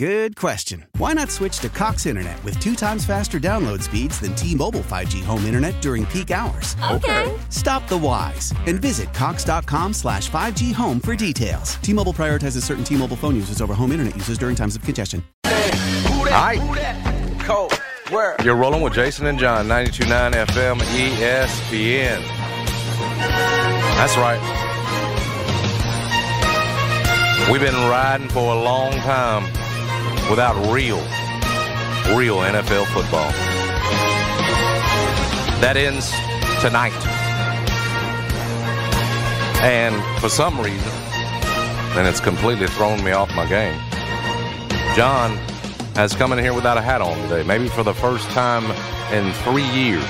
Good question. Why not switch to Cox Internet with two times faster download speeds than T-Mobile 5G home internet during peak hours? Okay. Stop the whys and visit cox.com slash 5G home for details. T-Mobile prioritizes certain T-Mobile phone users over home internet users during times of congestion. All right. Cole, where you're rolling with Jason and John, 92.9 FM ESPN. That's right. We've been riding for a long time without real, real NFL football. That ends tonight. And for some reason, and it's completely thrown me off my game, John has come in here without a hat on today, maybe for the first time in three years.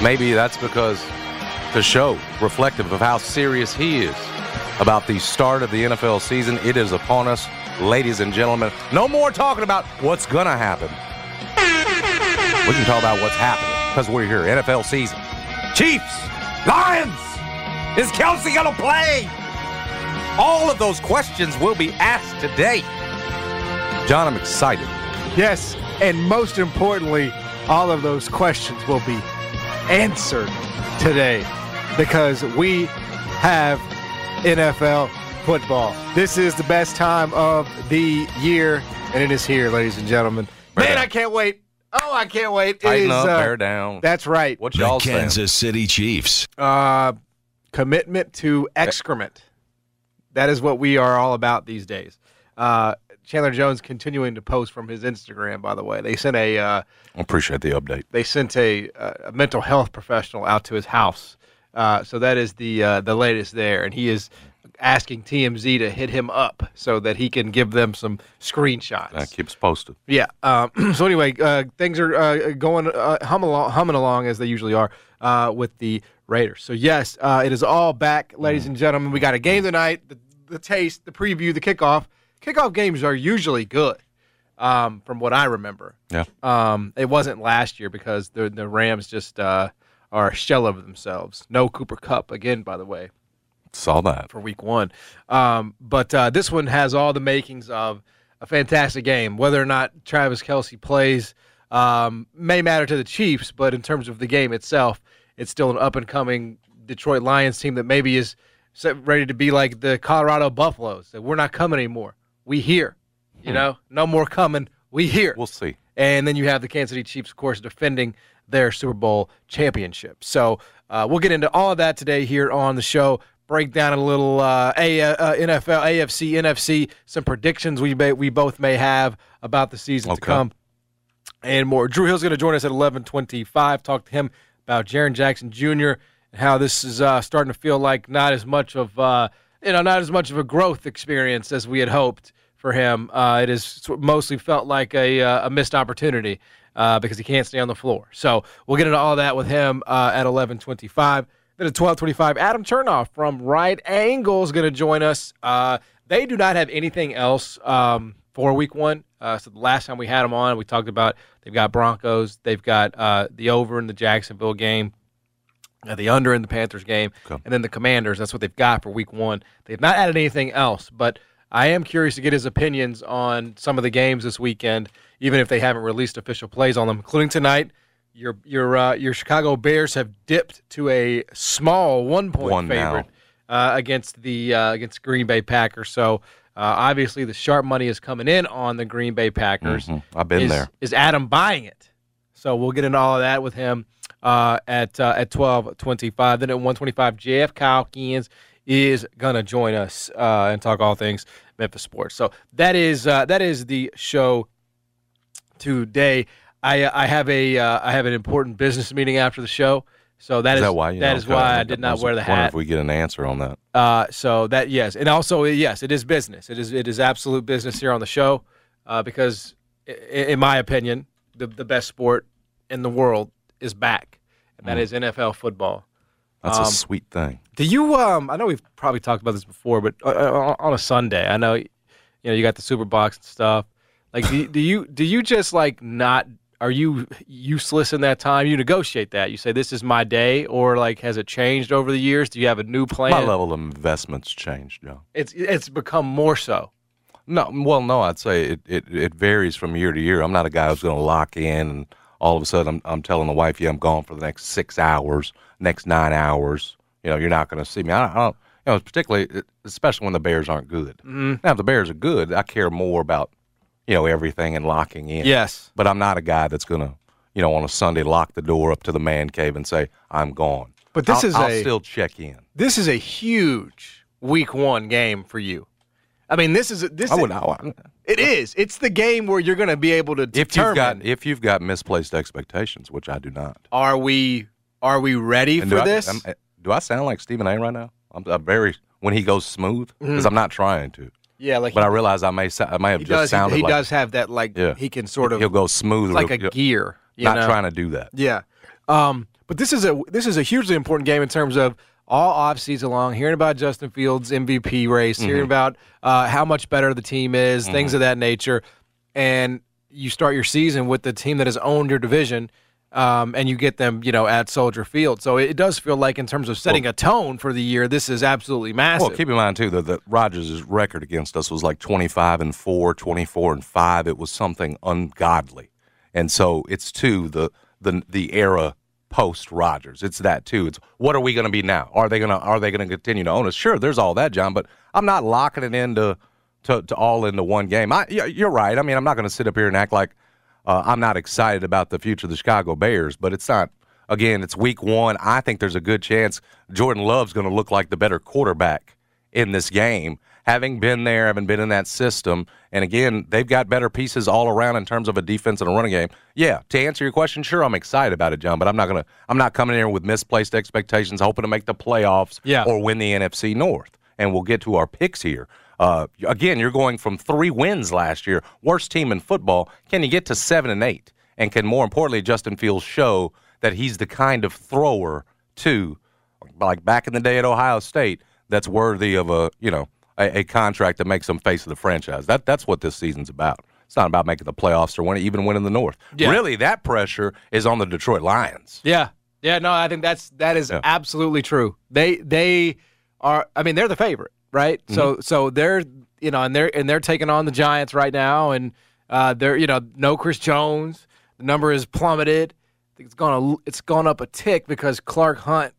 Maybe that's because to show reflective of how serious he is about the start of the NFL season. It is upon us, ladies and gentlemen. No more talking about what's going to happen. We can talk about what's happening because we're here. NFL season. Chiefs, Lions, is Kelce going to play? All of those questions will be asked today. John, I'm excited. Yes, and most importantly, all of those questions will be answered today because we have NFL football. This is the best time of the year, and it is here, ladies and gentlemen. Bear Man, down. I can't wait. Oh, I can't wait. It Tighten is, up, uh, bear down. That's right. What y'all saying? Kansas City Chiefs. Uh, commitment to excrement. That is what we are all about these days. Uh, Chandler Jones continuing to post from his Instagram. By the way, they sent a uh, I appreciate the update. they sent a, a mental health professional out to his house. Uh, so that is the uh, the latest there, and he is asking TMZ to hit him up so that he can give them some screenshots. That keeps posted. Yeah. Um, so anyway, uh, things are uh, going uh, hum along, humming along as they usually are uh, with the Raiders. So yes, uh, it is all back, ladies and gentlemen. We got a game tonight. The, the taste, the preview, the kickoff. Kickoff games are usually good, um, from what I remember. Yeah. Um, it wasn't last year because the the Rams just uh, are a shell of themselves. No Cooper Kupp again, by the way Saw that. for week one. Um, but uh, this one has all the makings of a fantastic game. Whether or not Travis Kelce plays um, may matter to the Chiefs, but in terms of the game itself, it's still an up and coming Detroit Lions team that maybe is set, ready to be like the Colorado Buffaloes. That we're not coming anymore. We here. You know, no more coming. We here. We'll see. And then you have the Kansas City Chiefs, of course, defending their Super Bowl championship. So uh, we'll get into all of that today here on the show. Break down a little uh, a, uh, NFL, AFC, NFC, some predictions we may, we both may have about the season to come, and more. Drew Hill's going to join us at eleven twenty-five. Talk to him about Jaren Jackson Jr. and how this is uh, starting to feel like not as much of uh, you know not as much of a growth experience as we had hoped for him. Uh, it has mostly felt like a, uh, a missed opportunity uh, because he can't stay on the floor. So we'll get into all that with him uh, at 11:25. Then at 12:25, Adam Chernoff from Right Angle is going to join us. Uh, they do not have anything else um, for Week One. Uh, so the last time we had them on, we talked about they've got Broncos, they've got uh, the over in the Jacksonville game, uh, the under in the Panthers game, Okay. and then the Commanders. That's what they've got for Week One. They've not added anything else, but I am curious to get his opinions on some of the games this weekend, even if they haven't released official plays on them, including tonight. Your your uh, your Chicago Bears have dipped to a small one point One favorite uh, against the uh, against Green Bay Packers. So uh, obviously the sharp money is coming in on the Green Bay Packers. Mhm. I've been is, there. Is Adam buying it? So we'll get into all of that with him uh, at uh, at twelve twenty five. Then at one twenty five, Geoff Calkins is gonna join us uh, and talk all things Memphis sports. So that is uh, that is the show today. I I have a uh, I have an important business meeting after the show, so that Is is that why? You that know, is why I did not wear the hat. If we get an answer on that, Uh, so that yes, and also yes, it is business. It is it is absolute business here on the show, uh, because in my opinion, the the best sport in the world is back, and that is NFL football. that's Um, a sweet thing. Do you? Um, I know we've probably talked about this before, but uh, uh, on a Sunday, I know you know you got the Super Box and stuff. Like, do, do you do you just like not? Are you useless in that time? You negotiate that. You say this is my day, or like has it changed over the years? Do you have a new plan? My level of investments changed, Joe. It's it's become more so. No, well, no, I'd say it, it, it varies from year to year. I'm not a guy who's going to lock in and all of a sudden I'm, I'm telling the wife, yeah, I'm gone for the next six hours, next nine hours. You know, you're not going to see me. I, I don't, you know, particularly, especially when the Bears aren't good. Mm-hmm. Now, if the Bears are good, I care more about, you know, everything and locking in. Yes. But I'm not a guy that's going to, you know, on a Sunday lock the door up to the man cave and say, I'm gone. But this I'll, is I'll a- still check in. This is a huge week one game for you. I mean, this is this. I would, I, it is. It's the game where you're going to be able to if determine. you've got if you've got misplaced expectations, which I do not. are we are we ready And for do this? am- do I sound like Stephen A. right now? I'm, I'm very when he goes smooth Mm-hmm. because I'm not trying to, yeah, like but he, I realize I may I may have just does. He, sounded he like does have that like Yeah. he can sort of he'll go smooth, like a gear. Not know? trying to do that. Yeah. Um, but this is a this is a hugely important game in terms of all off season long, hearing about Justin Fields' MVP race, hearing about uh, how much better the team is, things of that nature, and you start your season with the team that has owned your division. Um, and you get them, you know, at Soldier Field. So it does feel like, in terms of setting a tone for the year, this is absolutely massive. Well, keep in mind too that, that Rodgers' record against us was like 25 and 4, 24 and 5. It was something ungodly. And so it's too the the the era post Rodgers. It's that too. It's what are we going to be now? Are they going to are they going to continue to own us? Sure, there's all that, John, but I'm not locking it into to, to all into one game. I you're right. I mean, I'm not going to sit up here and act like uh, I'm not excited about the future of the Chicago Bears, but it's not. Again, it's week one. I think there's a good chance Jordan Love's going to look like the better quarterback in this game, having been there, having been in that system. And again, they've got better pieces all around in terms of a defense and a running game. Yeah, to answer your question, sure, I'm excited about it, John, but I'm not gonna. I'm not coming in here with misplaced expectations, hoping to make the playoffs Yeah. or win the NFC North. And we'll get to our picks here. Uh, again, you're going from three wins last year, worst team in football. Can you get to seven and eight? And can more importantly, Justin Fields show that he's the kind of thrower to, like back in the day at Ohio State, that's worthy of a you know a, a contract that makes him face of the franchise. That that's what this season's about. It's not about making the playoffs or winning, even winning the North. Yeah. Really, that pressure is on the Detroit Lions. Yeah. Yeah, no, I think that's that is Yeah. absolutely true. They they are I mean, they're the favorite, right? Mm-hmm. So so they're you know, and they're and they're taking on the Giants right now and uh they're you know, no Chris Jones. The number is plummeted. I think it's gone a, it's gone up a tick because Clark Hunt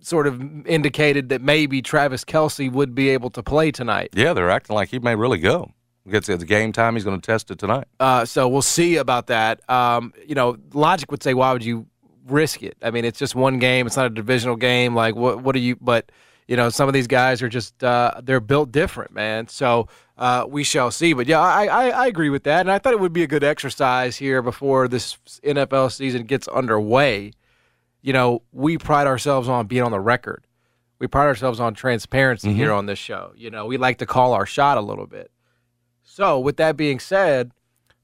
sort of indicated that maybe Travis Kelce would be able to play tonight. Yeah, they're acting like he may really go. Gets it's game time. He's going to test it tonight. Uh, so we'll see about that. Um, you know, logic would say, why would you risk it? I mean, it's just one game. It's not a divisional game. Like, what? What are you? But you know, some of these guys are just uh, they're built different, man. So uh, we shall see. But yeah, I, I I agree with that, and I thought it would be a good exercise here before this NFL season gets underway. You know, we pride ourselves on being on the record. We pride ourselves on transparency here on this show. You know, we like to call our shot a little bit. So, with that being said,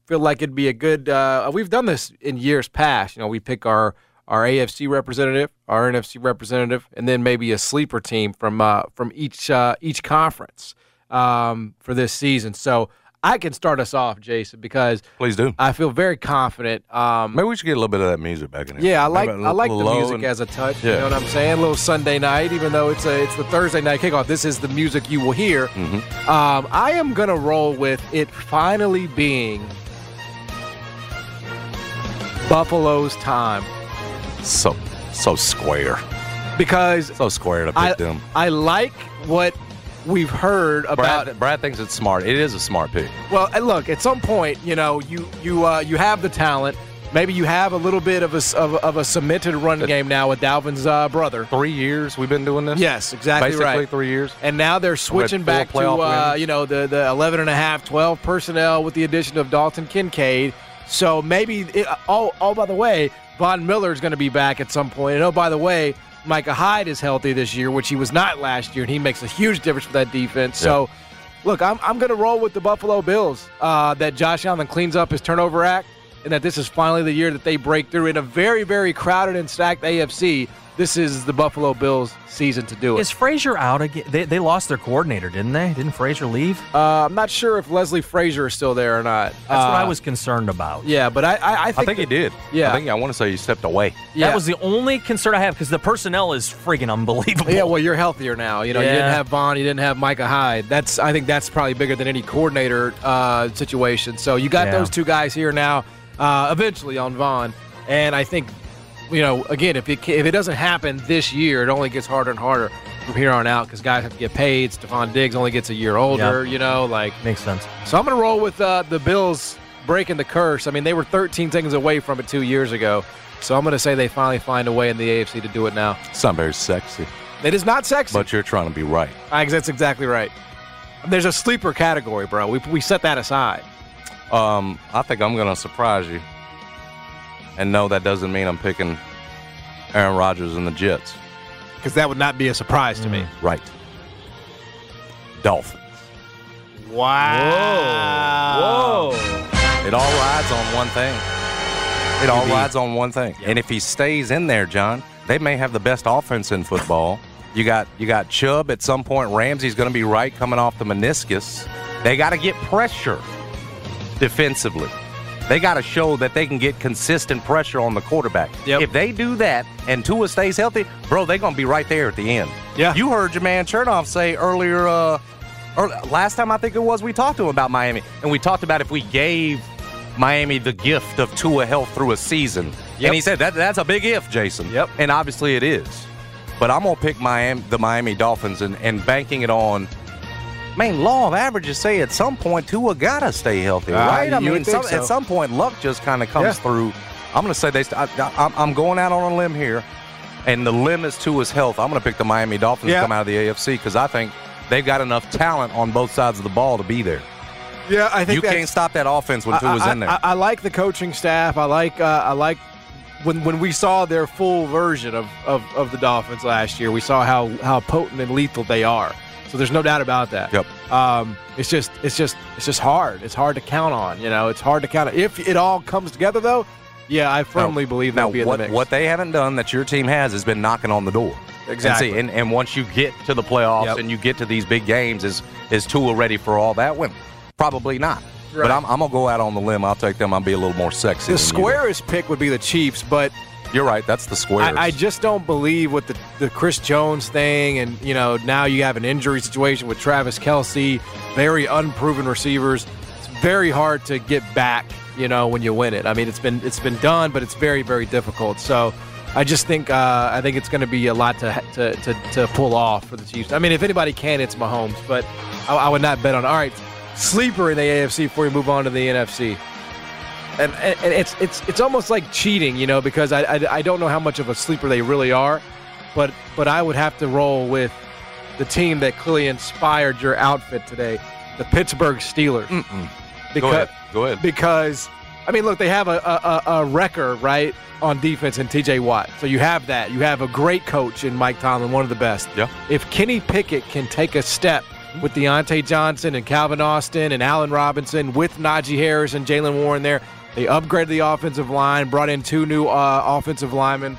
feel like it'd be a good. Uh, we've done this in years past. You know, we pick our our AFC representative, our NFC representative, and then maybe a sleeper team from uh, from each uh, each conference um, for this season. So I can start us off, Jason, because Please do. I feel very confident. Um, Maybe we should get a little bit of that music back in here. yeah, I like Maybe a I like the music and- as a touch. You know what I'm saying? A little Sunday night, even though it's a it's the Thursday night kickoff. This is the music you will hear. Mm-hmm. Um, I am gonna roll with it finally being Buffalo's time so so square, because so square to pick I them. I like what we've heard about. Brad, Brad thinks it's smart. It is a smart pick. Well, look, at some point, you know, you you uh, you have the talent. Maybe you have a little bit of a of, of a cemented run game now with Dalvin's uh, brother. Three years we've been doing this. Yes, exactly basically right. three years. And now they're switching back to uh, you know the the 11 and a half, 12 personnel with the addition of Dalton Kincaid. So maybe, it, oh, oh, by the way, Von Miller is going to be back at some point. And oh, by the way, Micah Hyde is healthy this year, which he was not last year, and he makes a huge difference for that defense. So, look, I'm, I'm going to roll with the Buffalo Bills uh, that Josh Allen cleans up his turnover act and that this is finally the year that they break through in a very, very crowded and stacked AFC. This is the Buffalo Bills' season to do it. Is Frazier out again? They, they lost their coordinator, didn't they? Didn't Frazier leave? Uh, I'm not sure if Leslie Frazier is still there or not. That's what I Uh, was concerned about. Yeah, but I, I, I think, I think he did. Yeah. I think I want to say he stepped away. Yeah. That was the only concern I have because the personnel is freaking unbelievable. Yeah, well, you're healthier now. You know, you didn't have Von, you didn't have Micah Hyde. That's I think that's probably bigger than any coordinator uh, situation. So you got Yeah. those two guys here now. Uh, eventually on Von, and I think, you know, again, if it if it doesn't happen this year, it only gets harder and harder from here on out because guys have to get paid. Stefon Diggs only gets a year older. Yep. You know, like Makes sense. so. I'm gonna roll with uh, the Bills breaking the curse. I mean, they were 13 seconds away from it two years ago. So I'm gonna say they finally find a way in the AFC to do it now. It's not very sexy, It is not sexy. but you're trying to be right. I guess that's exactly right. There's a sleeper category, bro. We, we set that aside. Um, I think I'm going to surprise you. And no, that doesn't mean I'm picking Aaron Rodgers and the Jets. Because that would not be a surprise to me. Mm. Right. Dolphins. Wow. Whoa. It all rides on one thing. It all rides on one thing. And if he stays in there, John, they may have the best offense in football. You got you got Chubb at some point. Ramsey's going to be right coming off the meniscus. They got to get pressure defensively. They got to show that they can get consistent pressure on the quarterback. Yep. If they do that and Tua stays healthy, bro, they're going to be right there at the end. Yeah. You heard your man Chernoff say earlier, uh, or last time I think it was, we talked to him about Miami, and we talked about if we gave Miami the gift of Tua health through a season, Yep. and he said that that's a big if, Jason. Yep. And obviously it is, but I'm gonna pick Miami, the Miami Dolphins, and, and banking it on. Man, law of averages say at some point Tua gotta stay healthy, Uh, right? I mean, some, so. at some point luck just kind of comes Yeah. through. I'm gonna say they. St- I, I, I'm going out on a limb here, and the limb is Tua's health. I'm gonna pick the Miami Dolphins Yeah. to come out of the AFC because I think they've got enough talent on both sides of the ball to be there. Yeah, I think You can't stop that offense when Tua's I, in there. I, I like the coaching staff. I like uh, I like when when we saw their full version of, of, of the Dolphins last year. We saw how how potent and lethal they are. So there's no doubt about that. Yep. Um, it's just it's just it's just hard. It's hard to count on. You know, it's hard to count on. If it all comes together, though, yeah, I firmly believe now they'll be what, the what they haven't done that your team has has been knocking on the door. Exactly. And, see, and, and once you get to the playoffs Yep. and you get to these big games, is is Tua ready for all that? When probably not. Right. But I'm, I'm gonna go out on the limb. I'll take them. I'll be a little more sexy. the squarest pick would be the Chiefs, but You're right. That's the squares. I, I just don't believe with the, the Chris Jones thing, and you know now you have an injury situation with Travis Kelce, very unproven receivers. It's very hard to get back, you know, when you win it. I mean, it's been it's been done, but it's very very difficult. So I just think uh, I think it's going to be a lot to, to to to pull off for the Chiefs. I mean, if anybody can, it's Mahomes, but I, I would not bet on. All right, sleeper in the AFC before we move on to the NFC and, and it's it's it's almost like cheating, you know, because I, I I don't know how much of a sleeper they really are, but but I would have to roll with the team that clearly inspired your outfit today, the Pittsburgh Steelers. Mm-mm. Because, Go ahead. Go ahead. Because I mean, look, they have a a, a a wrecker right on defense in T.J. Watt, so you have that. You have a great coach in Mike Tomlin, one of the best. Yeah. If Kenny Pickett can take a step mm-hmm. with Diontae Johnson and Calvin Austin and Allen Robinson with Najee Harris and Jaylen Warren there, they upgraded the offensive line, brought in two new uh, offensive linemen.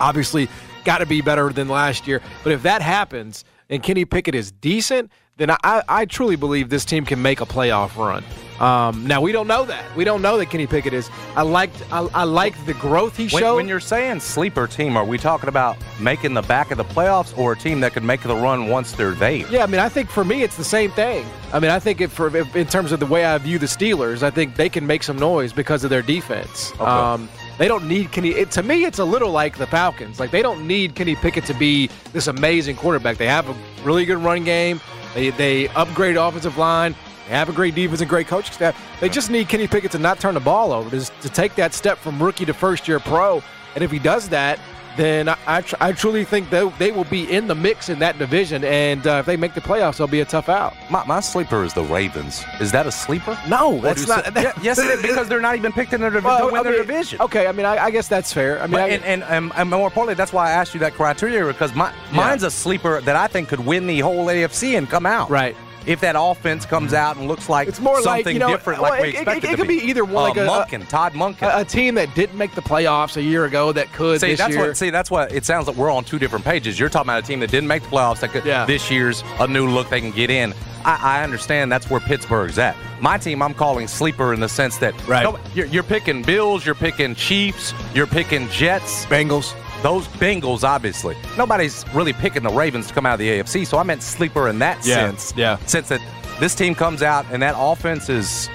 Obviously, got to be better than last year. But if that happens and Kenny Pickett is decent, then I, I truly believe this team can make a playoff run. Um, now we don't know that. We don't know that Kenny Pickett is. I liked. I, I liked the growth he When, showed. when you're saying sleeper team, are we talking about making the back of the playoffs or a team that could make the run once they're there? Yeah, I mean, I think for me, it's the same thing. I mean, I think if for if, in terms of the way I view the Steelers, I think they can make some noise because of their defense. Okay. Um, they don't need Kenny. It, to me, it's a little like the Falcons. Like they don't need Kenny Pickett to be this amazing quarterback. They have a really good run game. They they upgraded offensive line. Have a great defense and great coaching staff. They just need Kenny Pickett to not turn the ball over, to, to take that step from rookie to first year pro. And if he does that, then I, I, tr- I truly think they, they will be in the mix in that division. And uh, if they make the playoffs, they'll be a tough out. My, my sleeper is the Ravens. Is that a sleeper? No, that's not. Yeah, yes, it is, because they're not even picked in their division Well, to win I their division. Okay, I mean, I, I guess that's fair. I mean, I, and, and, and, and more importantly, that's why I asked you that criteria because my, mine's a sleeper that I think could win the whole AFC and come out. Right. If that offense comes out and looks like It's more like, something you know, different, well, like we it- it- expected it to could be either one, Uh, like a- Monken, Todd Monken. a, a team that didn't make the playoffs a year ago that could See, that's year. what. See, that's what it sounds like. We're on two different pages. You're talking about a team that didn't make the playoffs. That could, Yeah. this year's a new look. They can get in. I, I understand that's where Pittsburgh's at. My team, I'm calling sleeper in the sense that Right. no, you're, you're picking Bills, you're picking Chiefs, you're picking Jets. Bengals. Those Bengals, obviously, nobody's really picking the Ravens to come out of the AFC. So I meant sleeper in that Yeah, sense. yeah. Sense that this team comes out and that offense is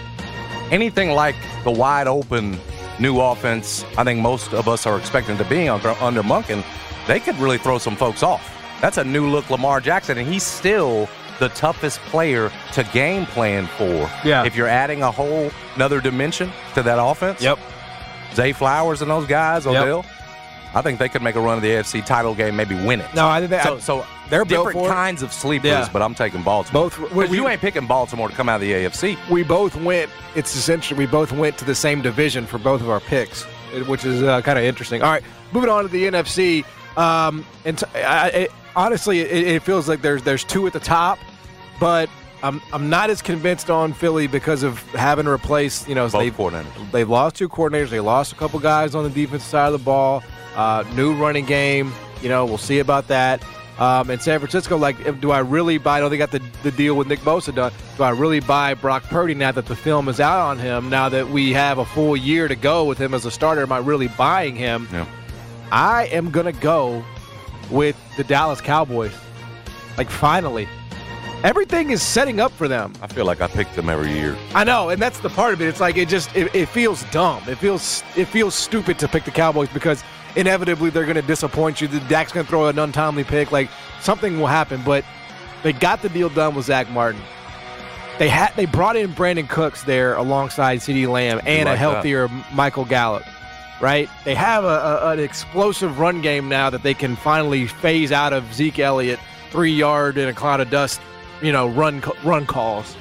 anything like the wide open new offense. I think most of us are expecting to be under, under Monken. They could really throw some folks off. That's a new look Lamar Jackson, and he's still the toughest player to game plan for. Yeah. If you're adding a whole another dimension to that offense. Yep. Zay Flowers and those guys, Yep. I think they could make a run of the AFC title game, maybe win it. No, I think they, So, so they're different kinds of sleepers, Yeah. but I'm taking Baltimore. Both- we- you ain't picking Baltimore to come out of the AFC. we both went. It's essentially we both went to the same division for both of our picks, which is uh, kind of interesting. All right, moving on to the NFC. Um, and t- I, it, honestly, it, it feels like there's there's two at the top, but I'm I'm not as convinced on Philly because of having to replace. You know, Both they've coordinators. they've lost two coordinators. They lost a couple guys on the defensive side of the ball. Uh, new running game. You know, we'll see about that. Um, and San Francisco, like, if- do I really buy? I know they got the, the deal with Nick Bosa done. Do I really buy Brock Purdy now that the film is out on him? Now that we have a full year to go with him as a starter, am I really buying him? Yeah. I am gonna go with the Dallas Cowboys. Like, finally, everything is setting up for them. I feel like I pick them every year. I know, and that's the part of it. It's like it just it, it feels dumb. It feels it feels stupid to pick the Cowboys because inevitably they're going to disappoint you. The Dak's going to throw an untimely pick. Like something will happen, but they got the deal done with Zach Martin. They had they brought in Brandin Cooks there alongside CeeDee Lamb and a like that. healthier Michael Gallup. Right? They have a, a, an explosive run game now that they can finally phase out of Zeke Elliott three yard in a cloud of dust. You know, run run calls.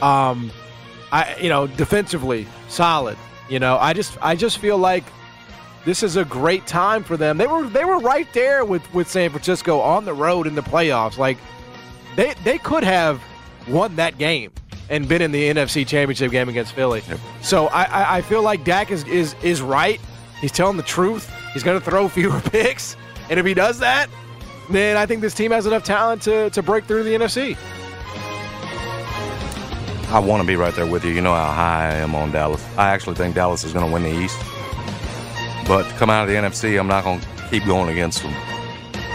Um, I you know defensively solid. You know, I just I just feel like this is a great time for them. They were they were right there with with San Francisco on the road in the playoffs. Like they they could have won that game and been in the NFC Championship game against Philly. So I, I I feel like Dak is is is right. He's telling the truth. He's going to throw fewer picks, and if he does that, then I think this team has enough talent to to break through the NFC. I want to be right there with you. You know how high I am on Dallas. I actually think Dallas is going to win the East. But to come out of the NFC, I'm not going to keep going against them.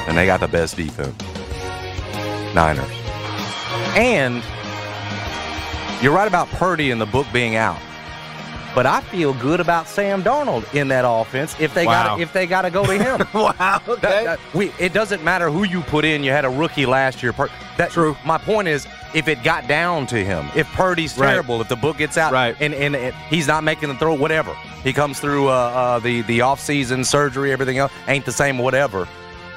And they got the best defense. Niners. And you're right about Purdy and the book being out. But I feel good about Sam Darnold in that offense if they Wow. got if they got to go to him. Wow. That- that- we, it doesn't matter who you put in. You had a rookie last year. Per- that, True. My point is, if it got down to him, if Purdy's Right. terrible, if the book gets out, Right. and, and he's not making the throw, whatever. He comes through uh, uh, the the off season surgery, everything else ain't the same, whatever.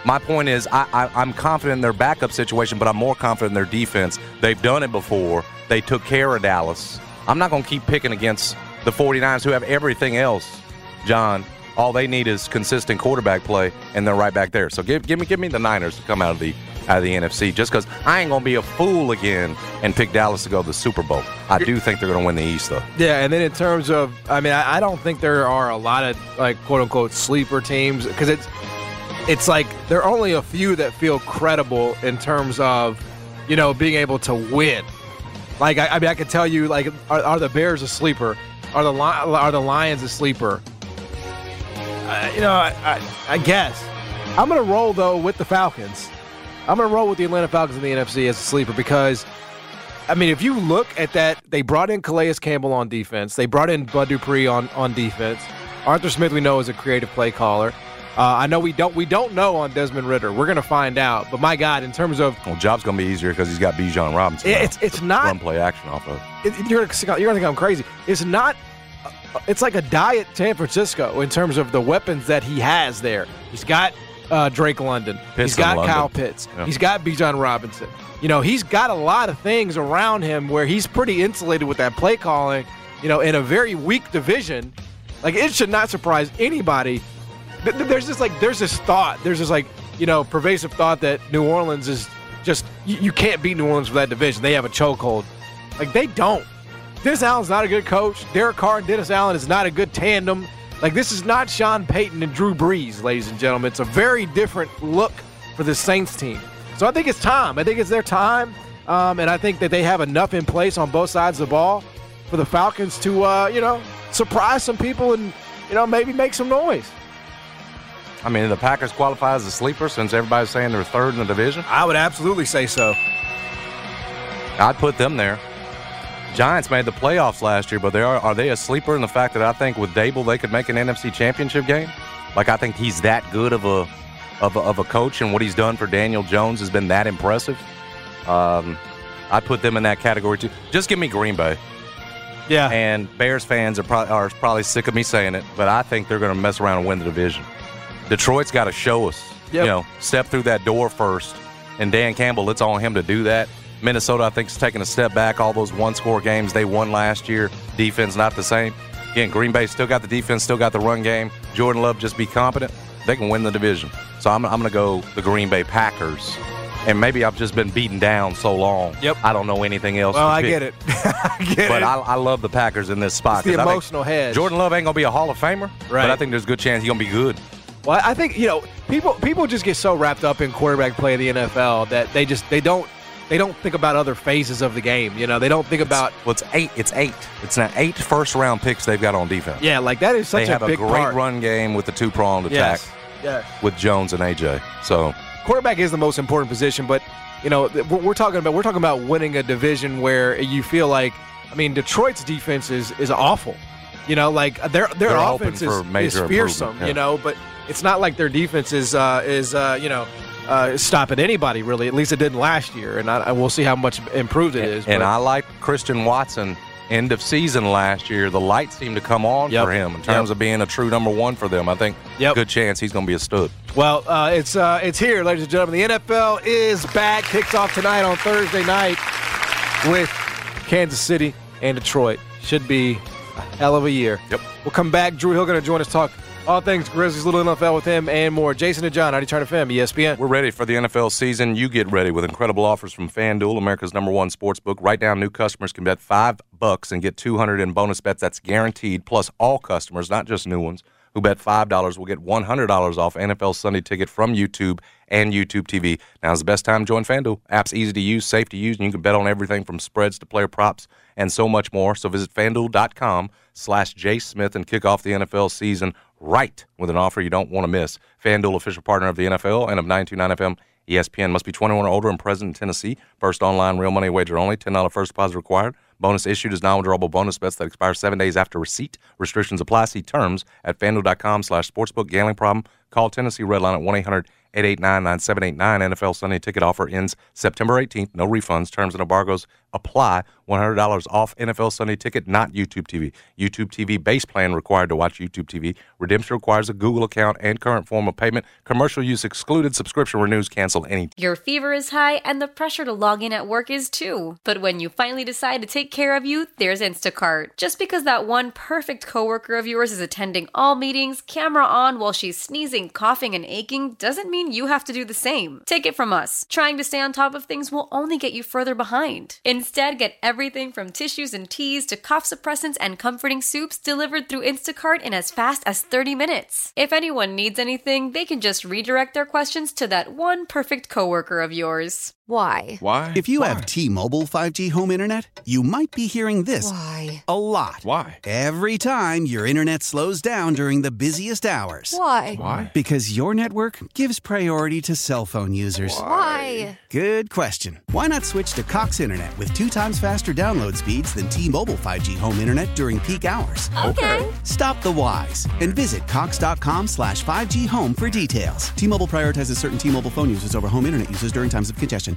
My point is, I, I, I'm confident in their backup situation, but I'm more confident in their defense. They've done it before. They took care of Dallas. I'm not going to keep picking against the 49ers, who have everything else. John, all they need is consistent quarterback play, and they're right back there. So give, give me give me the Niners to come out of the out of the NFC, just because I ain't to be a fool again and pick Dallas to go to the Super Bowl. I do think they're to win the East, though. Yeah, and then in terms of, I mean, I, I don't think there are a lot of like quote unquote sleeper teams because it's it's like there are only a few that feel credible in terms of you know being able to win. Like I, I mean, I can tell you, like, are, are the Bears a sleeper? Are the are the Lions a sleeper? Uh, you know, I, I, I guess I'm gonna roll though with the Falcons. I'm gonna roll with the Atlanta Falcons in the NFC as a sleeper because I mean, if you look at that, they brought in Calais Campbell on defense. They brought in Bud Dupree on, on defense. Arthur Smith, we know, is a creative play caller. Uh, I know we don't we don't know on Desmond Ridder. We're gonna find out. But my God, in terms of Well, job's going to be easier because he's got Bijan Robinson. now. it's it's not run play action off of. it, you're gonna you're gonna think I'm crazy. It's not it's like a diet San Francisco in terms of the weapons that he has there. He's got uh, Drake London. Pitts he's got London. Kyle Pitts. Yeah. He's got Bijan Robinson. You know, he's got a lot of things around him where he's pretty insulated with that play calling. You know, in a very weak division, like it should not surprise anybody. Th- th- There's this like there's this thought. There's this like you know pervasive thought that New Orleans is just you, you can't beat New Orleans with that division. They have a chokehold. Like they don't. Dennis Allen's not a good coach. Derek Carr and Dennis Allen is not a good tandem. Like this is not Sean Payton and Drew Brees, ladies and gentlemen. It's a very different look for the Saints team. So I think it's time. I think it's their time, um, and I think that they have enough in place on both sides of the ball for the Falcons to, uh, you know, surprise some people and you know maybe make some noise. I mean, the Packers qualify as a sleeper since everybody's saying they're third in the division. I would absolutely say so. I'd put them there. Giants made the playoffs last year, but they are are they a sleeper in the fact that I think with Daboll they could make an NFC Championship game? Like I think he's that good of a of a, of a coach, and what he's done for Daniel Jones has been that impressive. Um, I'd put them in that category too. Just give me Green Bay. Yeah. And Bears fans are probably, are probably sick of me saying it, but I think they're going to mess around and win the division. Detroit's got to show us, Yep. you know, step through that door first. And Dan Campbell, it's on him to do that. Minnesota, I think, is taking a step back. All those one score games they won last year, defense not the same. Again, Green Bay still got the defense, still got the run game. Jordan Love just be competent. They can win the division. So I'm, I'm going to go the Green Bay Packers. And maybe I've just been beaten down so long. Yep. I don't know anything else. well, to I get it. I get But it. I, I love the Packers in this spot. It's the 'cause I think emotional hedge. Jordan Love ain't gonna be a Hall of Famer, Right. but I think there's a good chance he's gonna be good. Well, I think you know people people just get so wrapped up in quarterback play of the NFL that they just they don't they don't think about other phases of the game. You know, they don't think about Well, it's eight. It's eight. It's now eight first round picks they've got on defense. yeah, like that is such they have a a, great part. run game with the two pronged attack Yes. Yeah. with Jones and AJ. So quarterback is the most important position, but you know we're talking about we're talking about winning a division where you feel like I mean Detroit's defense is is awful. You know, like their their They're offense is, is fearsome. yeah. You know, but it's not like their defense is uh, is uh, you know. Uh, stopping anybody really. At least it didn't last year, and I, I we'll see how much improved it is. and but- I like Christian Watson. End of season last year, the lights seemed to come on Yep. for him in terms Yep. of being a true number one for them. I think Yep. good chance he's going to be a stud. Well, uh, it's uh, it's here, ladies and gentlemen. The NFL is back. Kicks off tonight on Thursday night with Kansas City and Detroit. Should be hell of a year. Yep. We'll come back. Drew Hill going to join us talk all things Grizzlies, little NFL with him, and more. Jason and John, 90 Turn FM, ESPN. We're ready for the NFL season. You get ready with incredible offers from FanDuel, America's number one sports book. Right now, new customers can bet five bucks and get 200 in bonus bets. That's guaranteed. Plus, all customers, not just new ones, who bet $5 will get $100 off NFL Sunday ticket from YouTube and YouTube TV. Now's the best time to join FanDuel. App's easy to use, safe to use, and you can bet on everything from spreads to player props and so much more. So visit FanDuel.com slash Jay Smith and kick off the NFL season right with an offer you don't want to miss. FanDuel, official partner of the NFL and of 929 FM. ESPN must be 21 or older and present in Tennessee. First online real money wager only. $10 first deposit required. Bonus issued is non-withdrawable bonus bets that expire seven days after receipt. Restrictions apply. See terms at fanduel.com slash sportsbook. Gambling problem? Call Tennessee Redline at 1-800-889-9789. NFL Sunday ticket offer ends September 18th. No refunds. Terms and embargoes apply. $100 off NFL Sunday ticket, not YouTube TV. YouTube TV base plan required to watch YouTube TV. Redemption requires a Google account and current form of payment. Commercial use excluded. Subscription renews. Cancel any Your fever is high and the pressure to log in at work is too. But when you finally decide to take care of you, there's Instacart. Just because that one perfect coworker of yours is attending all meetings, camera on while she's sneezing, coughing, and aching, doesn't mean you have to do the same. Take it from us. Trying to stay on top of things will only get you further behind. Instead, get everything from tissues and teas to cough suppressants and comforting soups delivered through Instacart in as fast as 30 minutes. If anyone needs anything, they can just redirect their questions to that one perfect coworker of yours. Why? Why? If you have T-Mobile 5G home internet, you might be hearing this Why? a lot. Why? Every time your internet slows down during the busiest hours. Why? Why? Because your network gives priority to cell phone users. Why? Good question. Why not switch to Cox Internet with two times faster download speeds than T-Mobile 5G home internet during peak hours? Okay. Stop the whys and visit cox.com slash 5G home for details. T-Mobile prioritizes certain T-Mobile phone users over home internet users during times of congestion.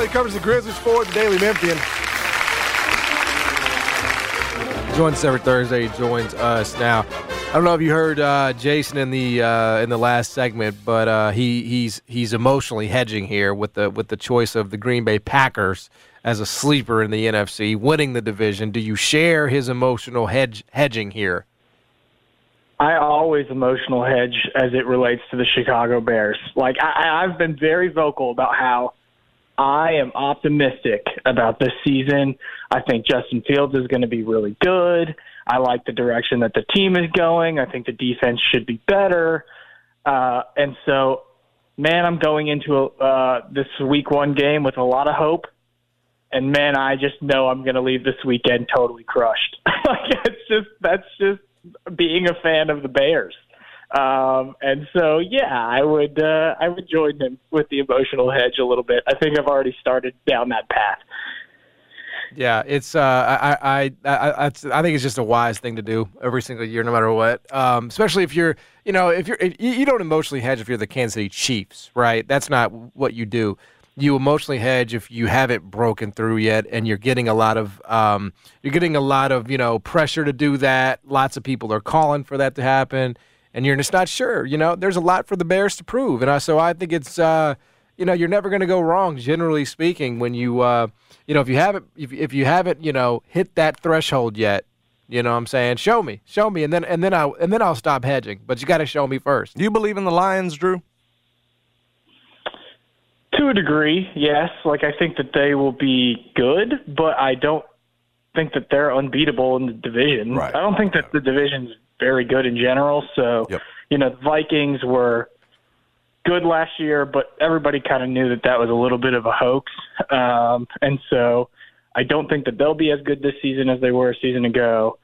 He's covers the Grizzlies for the Daily Memphian. Joins us every Thursday. He joins us now. I don't know if you heard uh, Jason in the uh, in the last segment, but uh, he he's he's emotionally hedging here with the with the choice of the Green Bay Packers as a sleeper in the NFC, winning the division. Do you share his emotional hedge hedging here? I always emotional hedge as it relates to the Chicago Bears. Like I, I've been very vocal about how I am optimistic about this season. I think Justin Fields is going to be really good. I like the direction that the team is going. I think the defense should be better. Uh, and so, man, I'm going into a, uh, this week one game with a lot of hope. And man, I just know I'm going to leave this weekend totally crushed. like it's just that's just being a fan of the Bears. Um, and so, yeah, I would uh, I would join him with the emotional hedge a little bit. I think I've already started down that path. Yeah, it's uh, I, I I I I think it's just a wise thing to do every single year, no matter what. Um, especially if you're, you know, if you're, if you don't emotionally hedge if you're the Kansas City Chiefs, right? That's not what you do. You emotionally hedge if you haven't broken through yet, and you're getting a lot of, um, you're getting a lot of, you know, pressure to do that. Lots of people are calling for that to happen, and you're just not sure. You know, there's a lot for the Bears to prove, and I, so I think it's, uh, you know, you're never going to go wrong, generally speaking, when you. Uh, you know, if you haven't if, if you haven't, you know, hit that threshold yet, you know what I'm saying? Show me. Show me and then and then I and then I'll stop hedging. But you got to show me first. Do you believe in the Lions, Drew? To a degree, yes. Like I think that they will be good, but I don't think that they're unbeatable in the division. Right. I don't think that the division's very good in general, so Yep. you know, the Vikings were good last year, but everybody kind of knew that that was a little bit of a hoax. Um, and so I don't think that they'll be as good this season as they were a season ago.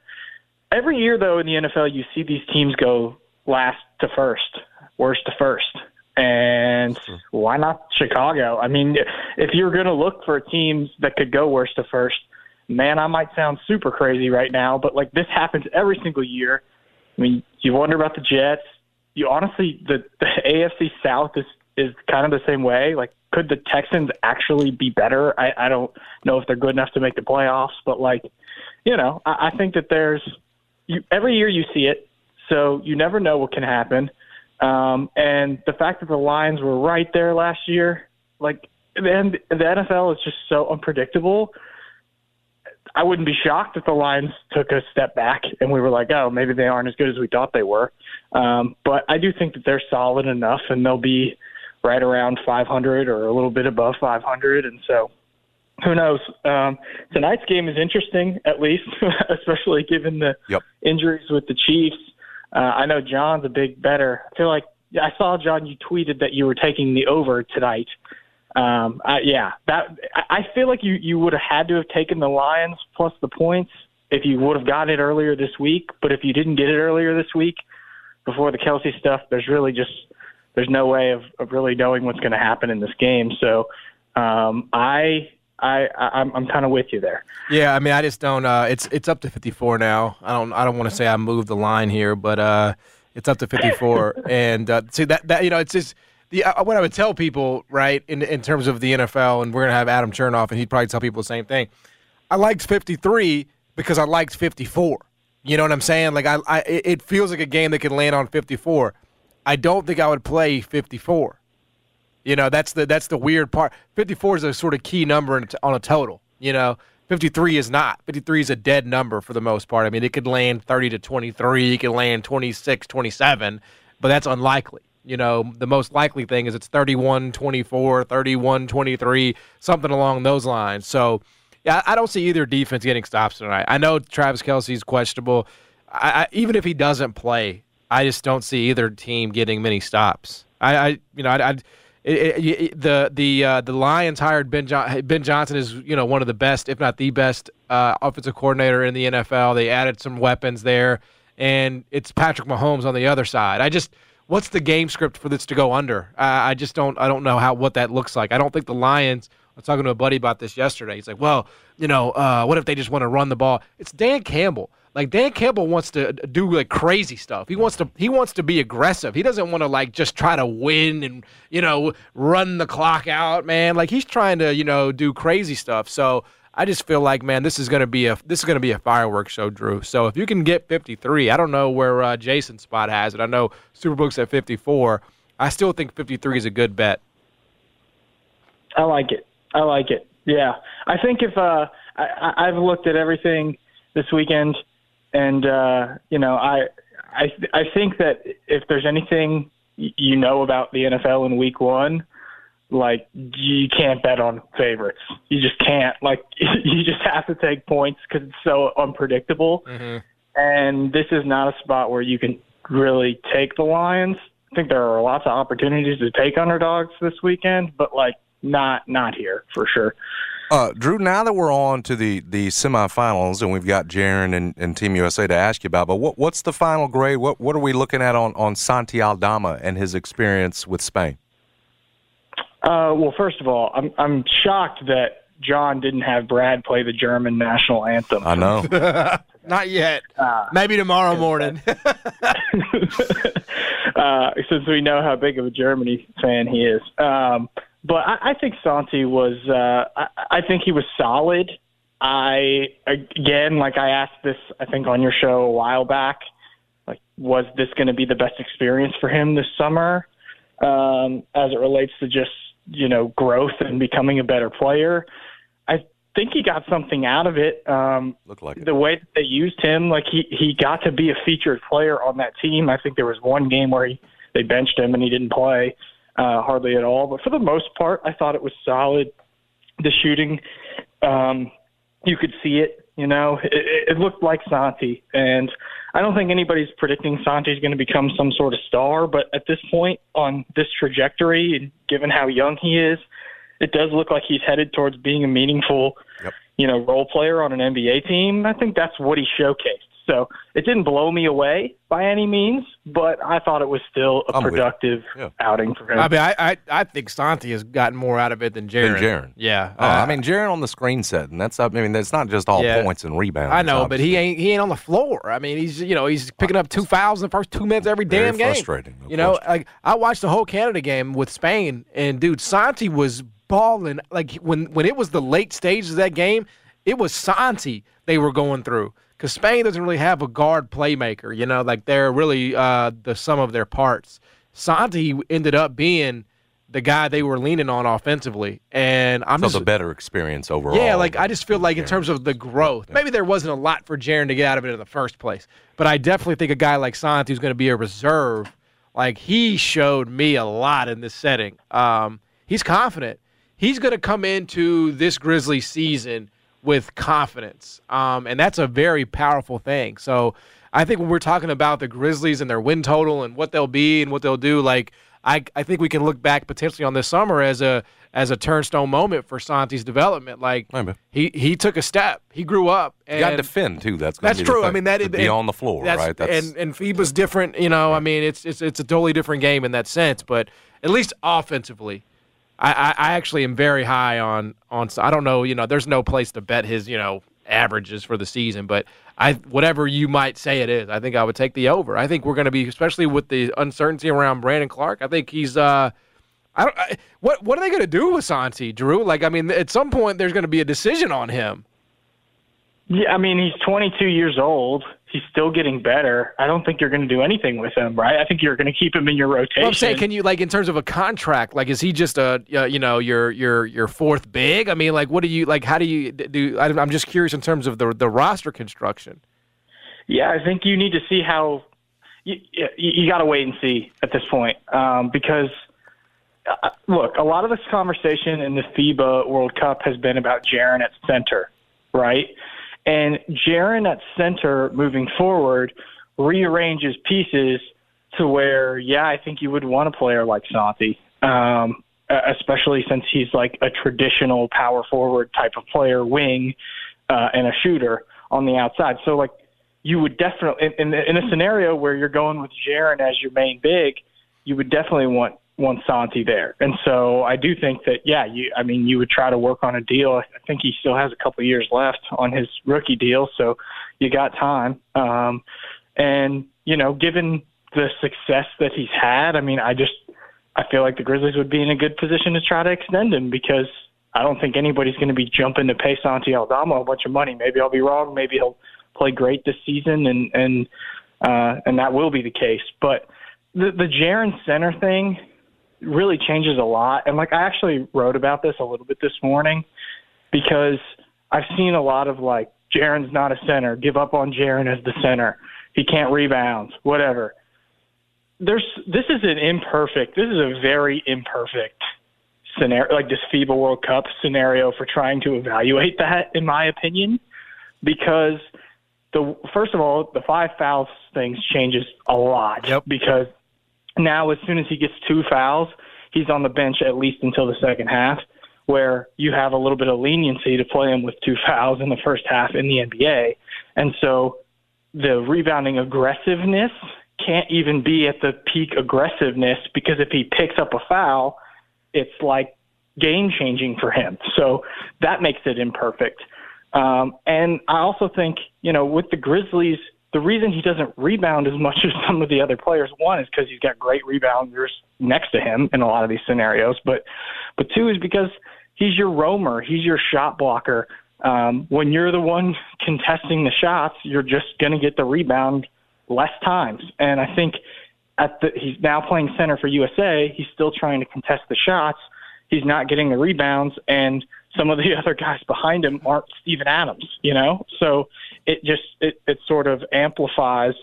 Every year, though, in the NFL, you see these teams go last to first, worst to first. And why not Chicago? I mean, if you're going to look for teams that could go worst to first, man, I might sound super crazy right now, but like this happens every single year. I mean, you wonder about the Jets. You honestly, the, the AFC South is is kind of the same way. Like, could the Texans actually be better? I, I don't know if they're good enough to make the playoffs, but like, you know, I, I think that there's you every year you see it, so you never know what can happen. Um, and the fact that the Lions were right there last year, like, then the NFL is just so unpredictable. I wouldn't be shocked if the Lions took a step back and we were like, oh, maybe they aren't as good as we thought they were. Um, but I do think that they're solid enough and they'll be right around 500 or a little bit above 500. And so who knows? Um, tonight's game is interesting, at least, especially given the Yep. injuries with the Chiefs. Uh, I know John's a big better. I feel like I saw John. You tweeted that you were taking the over tonight. Um, I, yeah, that I I feel like you you would have had to have taken the Lions plus the points if you would have gotten it earlier this week. But if you didn't get it earlier this week before the Kelce stuff, there's really just there's no way of, of really knowing what's going to happen in this game. So um, I I I'm, I'm kind of with you there. Yeah, I mean, I just don't. Uh, it's it's up to 54 now. I don't I don't want to say I moved the line here, but uh, it's up to 54. and uh, see that that you know, it's just the uh, what I would tell people, right, in in terms of the NFL, and we're gonna have Adam Chernoff, and he'd probably tell people the same thing. I liked 53 because I liked 54. You know what I'm saying? Like I, I it feels like a game that can land on 54. I don't think I would play 54. You know, that's the that's the weird part. 54 is a sort of key number on a total. You know, 53 is not. 53 is a dead number for the most part. I mean, it could land 30 to 23, it could land 26, 27, but that's unlikely. You know, the most likely thing is it's 31 24, 31 23, something along those lines. So, yeah, I don't see either defense getting stops tonight. I know Travis Kelce's questionable. I, I, even if he doesn't play, I just don't see either team getting many stops. I, I you know, I, I it, it, the the uh, the Lions hired Ben John- Ben Johnson is you know one of the best, if not the best, uh, offensive coordinator in the NFL. They added some weapons there, and it's Patrick Mahomes on the other side. I just what's the game script for this to go under? I just don't I don't know how what that looks like. I don't think the Lions. I was talking to a buddy about this yesterday. He's like, well, you know, uh, what if they just want to run the ball? It's Dan Campbell. Like Dan Campbell wants to do like crazy stuff. He wants to he wants to be aggressive. He doesn't want to like just try to win and you know run the clock out, man. Like he's trying to you know do crazy stuff. So I just feel like, man, this is gonna be a this is gonna be a fireworks show, Drew. So if you can get 53, I don't know where uh, Jason Spot has it. I know Superbook's at 54. I still think 53 is a good bet. I like it. I like it. Yeah, I think if uh, I, I've looked at everything this weekend, and uh, you know, I I I think that if there's anything you know about the NFL in Week One like you can't bet on favorites. You just can't. Like you just have to take points because it's so unpredictable. Mm-hmm. And this is not a spot where you can really take the Lions. I think there are lots of opportunities to take underdogs this weekend, but like not not here for sure. Uh, Drew, now that we're on to the, the semifinals and we've got Jaren and, and Team USA to ask you about, but what, what's the final grade? What what are we looking at on, on Santi Aldama and his experience with Spain? Uh, well, first of all, I'm I'm shocked that John didn't have Brad play the German national anthem. I know. Not yet. Uh, Maybe tomorrow morning. uh, since we know how big of a Germany fan he is. Um, but I, I think Santi was. Uh, I, I think he was solid. I again, like I asked this, I think on your show a while back. Like, was this going to be the best experience for him this summer? Um, as it relates to just you know growth and becoming a better player. I think he got something out of it. Um, Look like it. the way that they used him, like he he got to be a featured player on that team. I think there was one game where he they benched him and he didn't play uh, hardly at all. But for the most part, I thought it was solid. The shooting, um, you could see it. You know, it, it looked like Santi, and I don't think anybody's predicting Santi's going to become some sort of star. But at this point on this trajectory, and given how young he is, it does look like he's headed towards being a meaningful, yep. you know, role player on an NBA team. I think that's what he showcased. So it didn't blow me away by any means, but I thought it was still a I'm productive Yeah. outing for him. I mean, I, I I think Santi has gotten more out of it than Jaren. Than Jaren. Yeah. Oh, I mean, Jaren on the screen set, and that's I mean, that's not just all Yeah. points and rebounds. I know, but he ain't he ain't on the floor. I mean, he's you know he's picking up two fouls in the first two minutes every Very damn game. frustrating, no you know, like I watched the whole Canada game with Spain, and dude, Santi was balling. Like when when it was the late stages of that game, it was Santi they were going through because Spain doesn't really have a guard playmaker. You know, like they're really uh, the sum of their parts. Santi ended up being the guy they were leaning on offensively, and I'm so just the better experience overall. yeah, like I just feel like in terms of the growth, maybe there wasn't a lot for Jaren to get out of it in the first place. But I definitely think a guy like Santi who's going to be a reserve, like he showed me a lot in this setting. Um, he's confident. He's going to come into this Grizzly season with confidence, um, and that's a very powerful thing. So I think when we're talking about the Grizzlies and their win total and what they'll be and what they'll do, like I, I think we can look back potentially on this summer as a as a turnstone moment for Santi's development. Like he he took a step, he grew up. And you got to defend too. That's that's true. I mean that to be on the floor, right? That's and and FIBA's different. You know, I mean it's it's it's a totally different game in that sense. But at least offensively, I, I, I actually am very high on on. I don't know. You know, there's no place to bet his you know averages for the season, but I whatever you might say it is, I think I would take the over. I think we're going to be, especially with the uncertainty around Brandon Clarke. I think he's. uh I don't. I, what What are they going to do with Santi, Drew? Like, I mean, at some point there's going to be a decision on him. Yeah, I mean he's 22 years old. He's still getting better. I don't think you're going to do anything with him, right? I think you're going to keep him in your rotation. Well, I'm saying, can you like in terms of a contract? Like, is he just a uh, you know your your your fourth big? I mean, like, what do you like? How do you do? I'm just curious in terms of the the roster construction. Yeah, I think you need to see how you, you, you got to wait and see at this point um, because uh, look, a lot of this conversation in the FIBA World Cup has been about Jaren at center, right? And Jaren at center moving forward rearranges pieces to where, yeah, I think you would want a player like Santi, um, especially since he's like a traditional power forward type of player, wing, uh, and a shooter on the outside. So, like, you would definitely, in, in, in a scenario where you're going with Jaren as your main big, you would definitely want want Santi there. And so I do think that, yeah, you, I mean, you would try to work on a deal. I think he still has a couple of years left on his rookie deal, so you got time. Um, and, you know, given the success that he's had, I mean, I just, I feel like the Grizzlies would be in a good position to try to extend him because I don't think anybody's going to be jumping to pay Santi Aldama a bunch of money. Maybe I'll be wrong. Maybe he'll play great this season, and and uh, and that will be the case. But the the Jaren Center thing, really changes a lot. And like I actually wrote about this a little bit this morning because I've seen a lot of like Jaren's not a center, give up on Jaren as the center. He can't rebound, whatever. There's this is an imperfect. This is a very imperfect scenario, like this FIBA World Cup scenario for trying to evaluate that, in my opinion, because the first of all, the five fouls things changes a lot yep. because now, as soon as he gets two fouls, he's on the bench at least until the second half, where you have a little bit of leniency to play him with two fouls in the first half in the NBA. And so the rebounding aggressiveness can't even be at the peak aggressiveness because if he picks up a foul, it's like game changing for him. So that makes it imperfect. Um, and I also think, you know, with the Grizzlies, the reason he doesn't rebound as much as some of the other players, one is because he's got great rebounders next to him in a lot of these scenarios, but but two is because he's your roamer, he's your shot blocker. Um, when you're the one contesting the shots, you're just going to get the rebound less times. And I think at the he's now playing center for USA. He's still trying to contest the shots. He's not getting the rebounds, and some of the other guys behind him aren't Steven Adams, you know? So it just, it, it sort of amplifies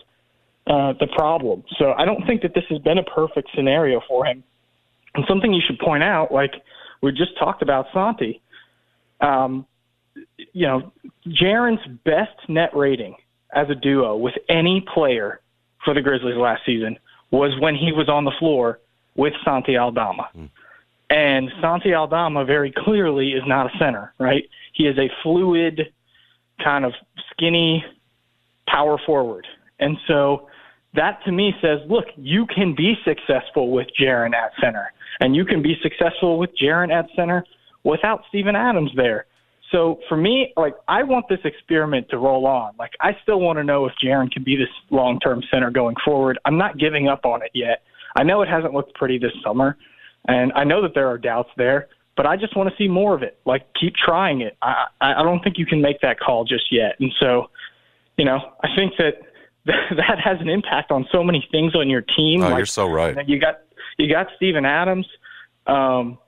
uh, the problem. So I don't think that this has been a perfect scenario for him. And something you should point out, like we just talked about Santi, um, you know, Jaren's best net rating as a duo with any player for the Grizzlies last season was when he was on the floor with Santi Aldama. Mm. And Santi Aldama very clearly is not a center, right? He is a fluid, kind of skinny power forward. And so that to me says, look, you can be successful with Jaren at center, and you can be successful with Jaren at center without Steven Adams there. So for me, like I want this experiment to roll on. Like I still want to know if Jaren can be this long-term center going forward. I'm not giving up on it yet. I know it hasn't looked pretty this summer, and I know that there are doubts there, but I just want to see more of it. Like, keep trying it. I, I don't think you can make that call just yet. And so, you know, I think that that has an impact on so many things on your team. Oh, like, you're so right. You got you got Steven Adams um,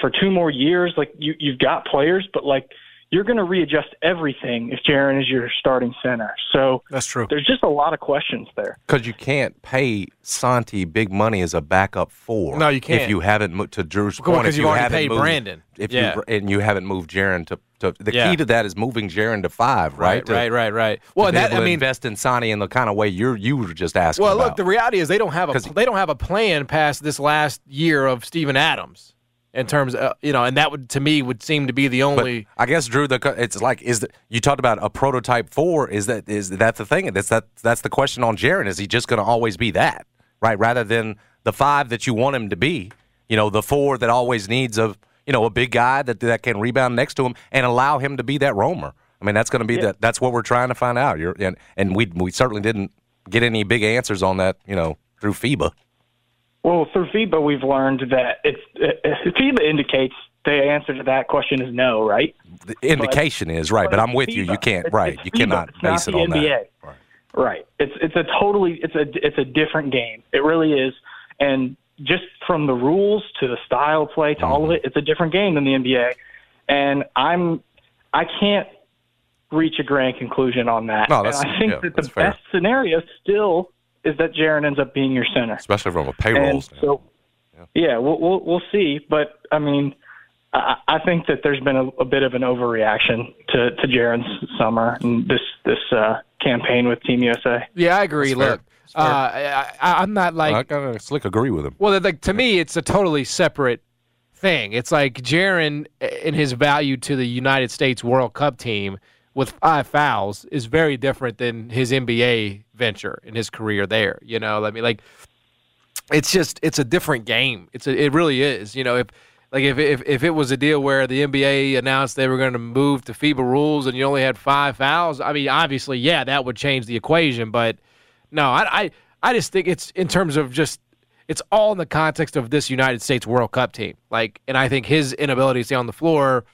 for two more years. Like, you you've got players, but like you're going to readjust everything if Jaren is your starting center. So that's true. There's just a lot of questions there because you can't pay Santi big money as a backup four. No, you can't. If you haven't moved to Drew's point, because you, you haven't paid moved, Brandon. If yeah. you and you haven't moved Jaren to. to the yeah. key to that is moving Jaren to five, right? Right, to, right, right, right. Well, to that I mean, invest in Santi in the kind of way you're you were just asking. Well, about. look, the reality is they don't have a they don't have a plan past this last year of Steven Adams in terms of you know, and that would to me would seem to be the only. But I guess Drew, the it's like is the, you talked about a prototype four? Is that is that the thing? That's that that's the question on Jaren. Is he just going to always be that right, rather than the five that you want him to be? You know, the four that always needs a you know a big guy that that can rebound next to him and allow him to be that roamer. I mean, that's going to be yeah. that. That's what we're trying to find out. You're, and and we we certainly didn't get any big answers on that. You know, through FIBA. Well, through FIBA, we've learned that it's uh, FIBA indicates the answer to that question is no, right? The indication but, is right, but, but I'm with FIBA. you. You can't it's, right. It's you FIBA. cannot it's base it on NBA. that. Right. Right. It's it's a totally it's a it's a different game. It really is. And just from the rules to the style of play to all of it, it's a different game than the NBA. And I'm I can't reach a grand conclusion on that. No, and I think yeah, that the that's fair. best scenario still is that Jaren ends up being your center. especially from a payroll And standpoint. so, yeah, we'll, we'll we'll see. But I mean, I, I think that there's been a, a bit of an overreaction to to Jaren's summer and this this uh, campaign with Team USA. Yeah, I agree. Look, uh, I, I, I'm not like I gotta slick agree with him. Well, like to me, it's a totally separate thing. It's like Jaren in his value to the United States World Cup team with five fouls is very different than his NBA venture in his career there. You know, I mean, like it's just it's a different game. It's a, it really is. You know, if like if if if it was a deal where the NBA announced they were going to move to FIBA rules and you only had five fouls, I mean, obviously, yeah, that would change the equation. But no, I I, I just think it's in terms of just it's all in the context of this United States World Cup team. Like, and I think his inability to stay on the floor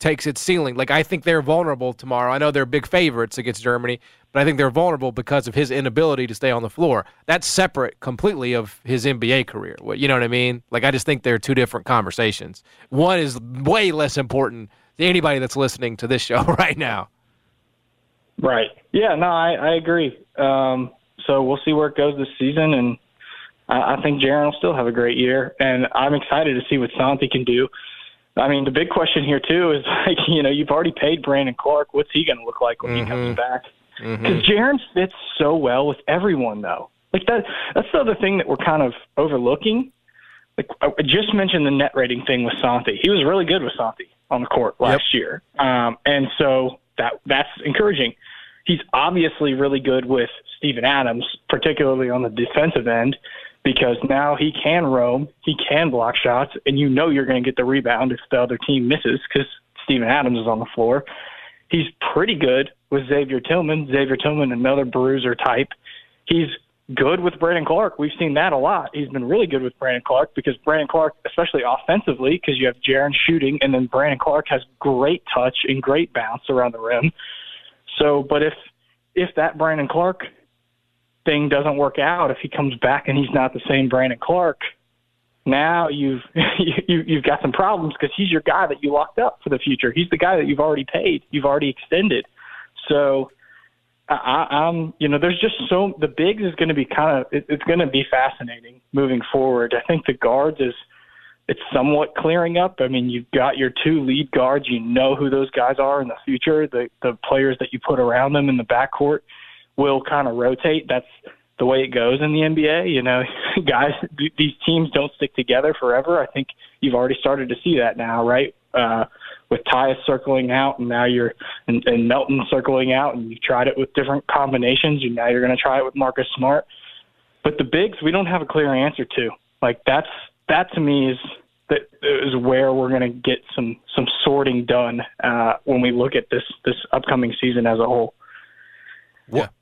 takes its ceiling. Like, I think they're vulnerable tomorrow. I know they're big favorites against Germany, but I think they're vulnerable because of his inability to stay on the floor. That's separate completely of his NBA career. You know what I mean? Like, I just think they're two different conversations. One is way less important to anybody that's listening to this show right now. Right. Yeah. No, I I agree. Um, so we'll see where it goes this season, and I, I think Jaren will still have a great year, and I'm excited to see what Santi can do. I mean, the big question here too is like, you know, you've already paid Brandon Clarke. What's he going to look like when he comes back? Because Jaren fits so well with everyone, though. Like that. That's the other thing that we're kind of overlooking. Like I just mentioned the net rating thing with Santi. He was really good with Santi on the court last year, um, and so that that's encouraging. He's obviously really good with Steven Adams, particularly on the defensive end, because now he can roam, he can block shots, and you know you're going to get the rebound if the other team misses because Steven Adams is on the floor. He's pretty good with Xavier Tillman. Xavier Tillman, another bruiser type. He's good with Brandon Clarke. We've seen that a lot. He's been really good with Brandon Clarke because Brandon Clarke, especially offensively, because you have Jaren shooting, and then Brandon Clarke has great touch and great bounce around the rim. So, but if if that Brandon Clarke thing doesn't work out, if he comes back and he's not the same Brandon Clarke, now you've you, you've got some problems because he's your guy that you locked up for the future. He's the guy that you've already paid, you've already extended. So, I, I'm you know there's just so the bigs is going to be kind of it, it's going to be fascinating moving forward. I think the guards is it's somewhat clearing up. I mean, you've got your two lead guards. You know who those guys are in the future. The the players that you put around them in the backcourt will kind of rotate. That's the way it goes in the NBA. You know, guys, these teams don't stick together forever. I think you've already started to see that now, right? Uh, with Tyus circling out, and now you're and, and Melton circling out, and you've tried it with different combinations. And now you're going to try it with Marcus Smart. But the bigs, we don't have a clear answer to. Like that's that to me is that is where we're going to get some some sorting done uh, when we look at this this upcoming season as a whole. What,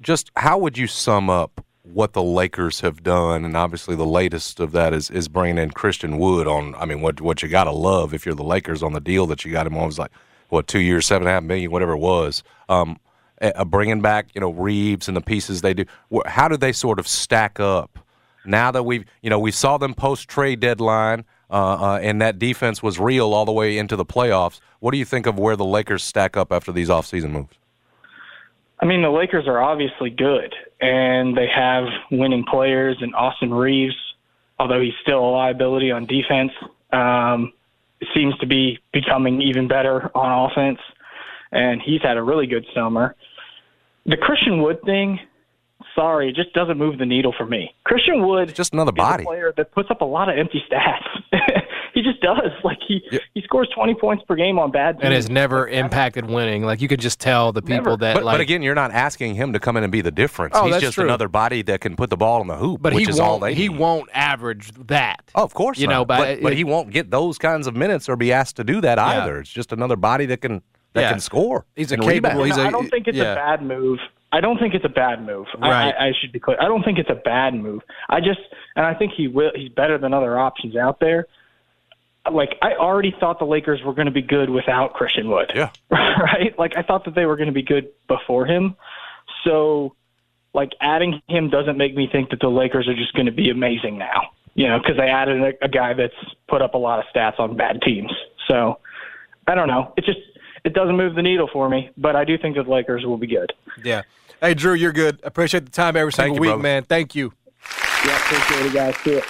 just how would you sum up what the Lakers have done? And obviously, the latest of that is is bringing in Christian Wood on. I mean, what what you got to love if you're the Lakers on the deal that you got him on was like what two years, seven and a half million, whatever it was. Um, uh, bringing back you know Reaves and the pieces they do. How do they sort of stack up now that we've you know we saw them post trade deadline? Uh, uh, and that defense was real all the way into the playoffs. What do you think of where the Lakers stack up after these offseason moves? I mean, the Lakers are obviously good, and they have winning players. And Austin Reaves, although he's still a liability on defense, um, seems to be becoming even better on offense. And he's had a really good summer. The Christian Wood thing, sorry, it just doesn't move the needle for me. Christian Wood, just another is body. a player that puts up a lot of empty stats. he just does. Like he he scores twenty points per game on bad teams. And has never impacted winning. Like you could just tell the people that but, like but again, you're not asking him to come in and be the difference. Oh, He's that's just true. another body that can put the ball in the hoop, but which he is won't all they he need. won't average that. Oh, of course, You not. know, but, but, but he won't get those kinds of minutes or be asked to do that Yeah. either. It's just another body that can that Yeah. can score. He's a capable- rebound. he's a- I don't think it's yeah. a bad move. I don't think it's a bad move. I- Right. I, I should be clear. I don't think it's a bad move. I just, and I think he will. He's better than other options out there. Like I already thought the Lakers were going to be good without Christian Wood. Yeah. right. Like I thought that they were going to be good before him. So like adding him doesn't make me think that the Lakers are just going to be amazing now. You know, because they added a, a guy that's put up a lot of stats on bad teams. So I don't know. It just it doesn't move the needle for me, but I do think that the Lakers will be good. Yeah. Hey, Drew, you're good. Appreciate the time every single you, week, brother. man. Thank you. Yeah, appreciate it, guys. See it.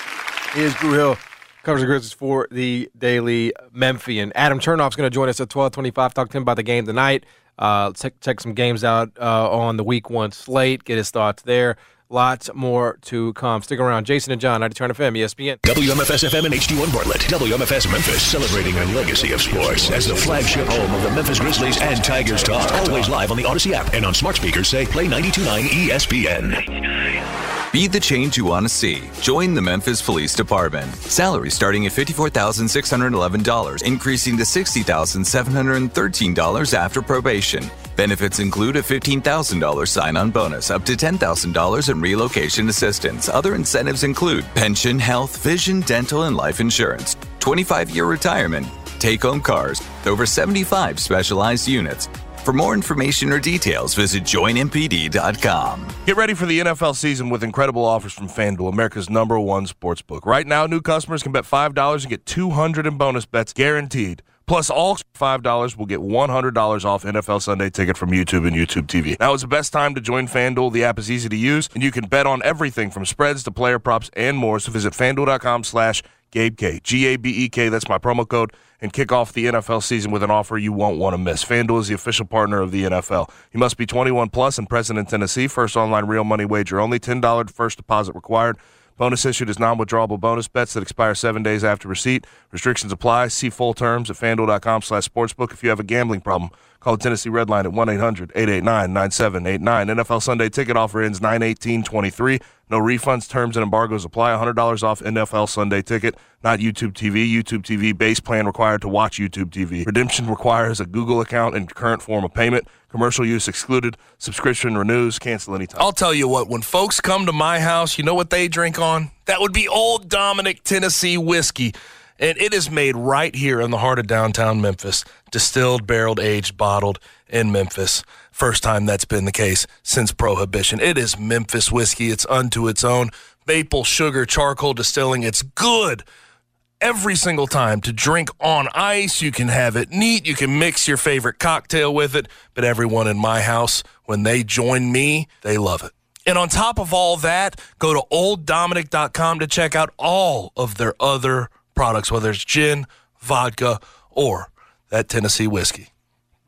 Here's Drew Hill, covers the Grizzlies for the Daily Memphian. Adam Chernoff's going to join us at 12:25. Talk to him about the game tonight. Uh, check check some games out uh, on the Week One slate. Get his thoughts there. Lots more to come. Stick around. Jason and John, 90 Turn FM, ESPN. WMFS FM and HD1 Bartlett. WMFS Memphis, celebrating a legacy of sports as the flagship home of the Memphis Grizzlies and Tigers Talk. Always live on the Audacy app and on smart speakers say play 92.9 ESPN. Be the change you want to see. Join the Memphis Police Department. Salary starting at $54,611, increasing to $60,713 after probation. Benefits include a $15,000 sign on bonus, up to $10,000 in relocation assistance. Other incentives include pension, health, vision, dental, and life insurance, 25 year retirement, take home cars, over 75 specialized units. For more information or details, visit joinmpd.com. Get ready for the NFL season with incredible offers from FanDuel, America's number one sports book. Right now, new customers can bet $5 and get 200 in bonus bets guaranteed. Plus, all $5 will get $100 off NFL Sunday ticket from YouTube and YouTube TV. Now is the best time to join FanDuel. The app is easy to use, and you can bet on everything from spreads to player props and more. So visit FanDuel.com slash Gabe K. G A B E K. That's my promo code. And kick off the NFL season with an offer you won't want to miss. FanDuel is the official partner of the NFL. You must be 21 plus and present in Tennessee. First online real money wager only. $10 first deposit required. Bonus issued is non-withdrawable bonus bets that expire seven days after receipt. Restrictions apply. See full terms at fanduel.com slash sportsbook. If you have a gambling problem, call the Tennessee Red Line at 1-800-889-9789. NFL Sunday ticket offer ends 9-18-23. No refunds, terms, and embargoes apply. $100 off NFL Sunday ticket, not YouTube TV. YouTube TV base plan required to watch YouTube TV. Redemption requires a Google account and current form of payment. Commercial use excluded. Subscription renews. Cancel anytime. I'll tell you what, when folks come to my house, you know what they drink on? That would be Old Dominick Tennessee whiskey. And it is made right here in the heart of downtown Memphis, distilled, barreled, aged, bottled in Memphis. First time that's been the case since Prohibition. It is Memphis whiskey. It's unto its own. Maple, sugar, charcoal distilling. It's good every single time to drink on ice. You can have it neat. You can mix your favorite cocktail with it. But everyone in my house, when they join me, they love it. And on top of all that, go to olddominick.com to check out all of their other products, whether it's gin, vodka, or that Tennessee whiskey.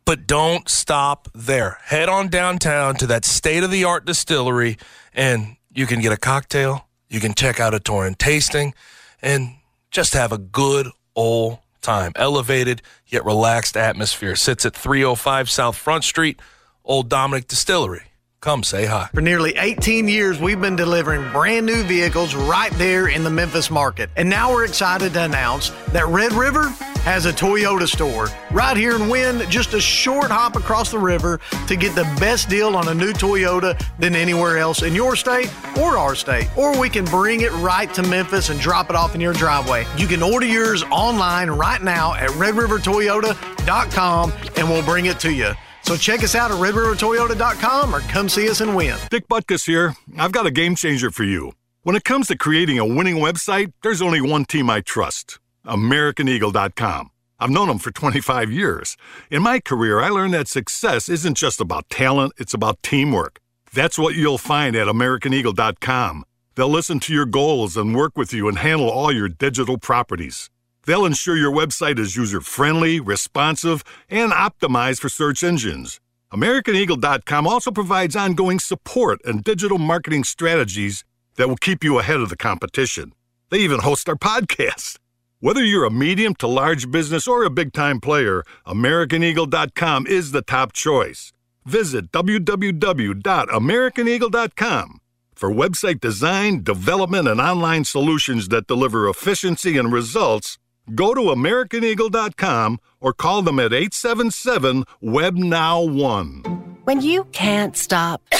But don't stop there. Head on downtown to that state of the art distillery, and you can get a cocktail. You can check out a Torrent tasting, and just have a good old time. Elevated yet relaxed atmosphere. Sits at 305 South Front Street, Old Dominick Distillery. Come say hi. For nearly 18 years, we've been delivering brand new vehicles right there in the Memphis market. And now we're excited to announce that Red River has a Toyota store right here in Wynn, just a short hop across the river to get the best deal on a new Toyota than anywhere else in your state or our state. Or we can bring it right to Memphis and drop it off in your driveway. You can order yours online right now at redrivertoyota.com and we'll bring it to you. So check us out at redrivertoyota.com or come see us and win. Dick Butkus here. I've got a game changer for you. When it comes to creating a winning website, there's only one team I trust AmericanEagle.com. I've known them for 25 years. In my career, I learned that success isn't just about talent, it's about teamwork. That's what you'll find at AmericanEagle.com. They'll listen to your goals and work with you and handle all your digital properties. They'll ensure your website is user friendly, responsive, and optimized for search engines. AmericanEagle.com also provides ongoing support and digital marketing strategies that will keep you ahead of the competition. They even host our podcast. Whether you're a medium to large business or a big time player, AmericanEagle.com is the top choice. Visit www.americaneagle.com for website design, development, and online solutions that deliver efficiency and results. Go to AmericanEagle.com or call them at 877 WebNow1. When you can't stop,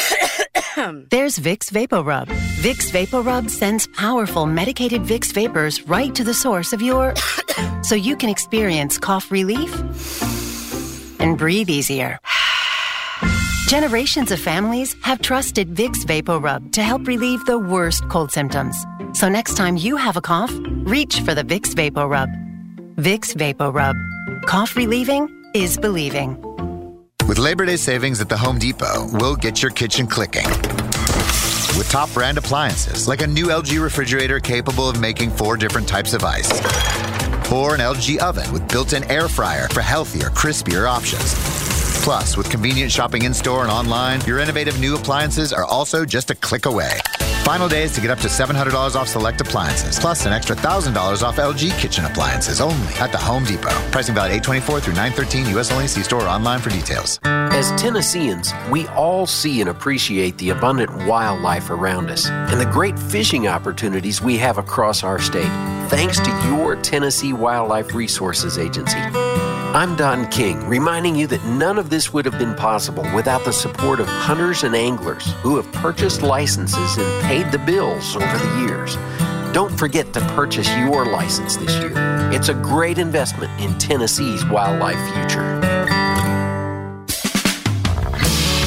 there's Vicks VapoRub. Vicks VapoRub sends powerful medicated Vicks vapors right to the source of your so you can experience cough relief and breathe easier. Generations of families have trusted Vicks VapoRub to help relieve the worst cold symptoms. So next time you have a cough, reach for the Vicks VapoRub. Vicks VapoRub. Cough relieving is believing. With Labor Day savings at the Home Depot, we'll get your kitchen clicking. With top brand appliances like a new LG refrigerator capable of making four different types of ice, or an LG oven with built in air fryer for healthier, crispier options. Plus, with convenient shopping in store and online, your innovative new appliances are also just a click away. Final days to get up to $700 off select appliances, plus an extra $1,000 off LG kitchen appliances only at the Home Depot. Pricing valid 824 through 913 U.S. only. See store or online for details. As Tennesseans, we all see and appreciate the abundant wildlife around us and the great fishing opportunities we have across our state, thanks to your Tennessee Wildlife Resources Agency. I'm Don King, reminding you that none of this would have been possible without the support of hunters and anglers who have purchased licenses and paid the bills over the years. Don't forget to purchase your license this year. It's a great investment in Tennessee's wildlife future.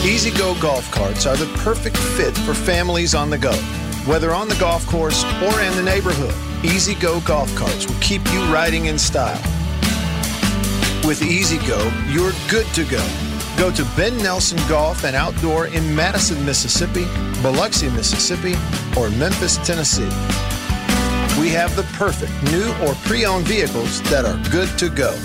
E-Z-GO golf carts are the perfect fit for families on the go. Whether on the golf course or in the neighborhood, E-Z-GO golf carts will keep you riding in style. With Easy Go, you're good to go. Go to Ben Nelson Golf and Outdoor in Madison, Mississippi, Biloxi, Mississippi, or Memphis, Tennessee. We have the perfect new or pre owned vehicles that are good to go.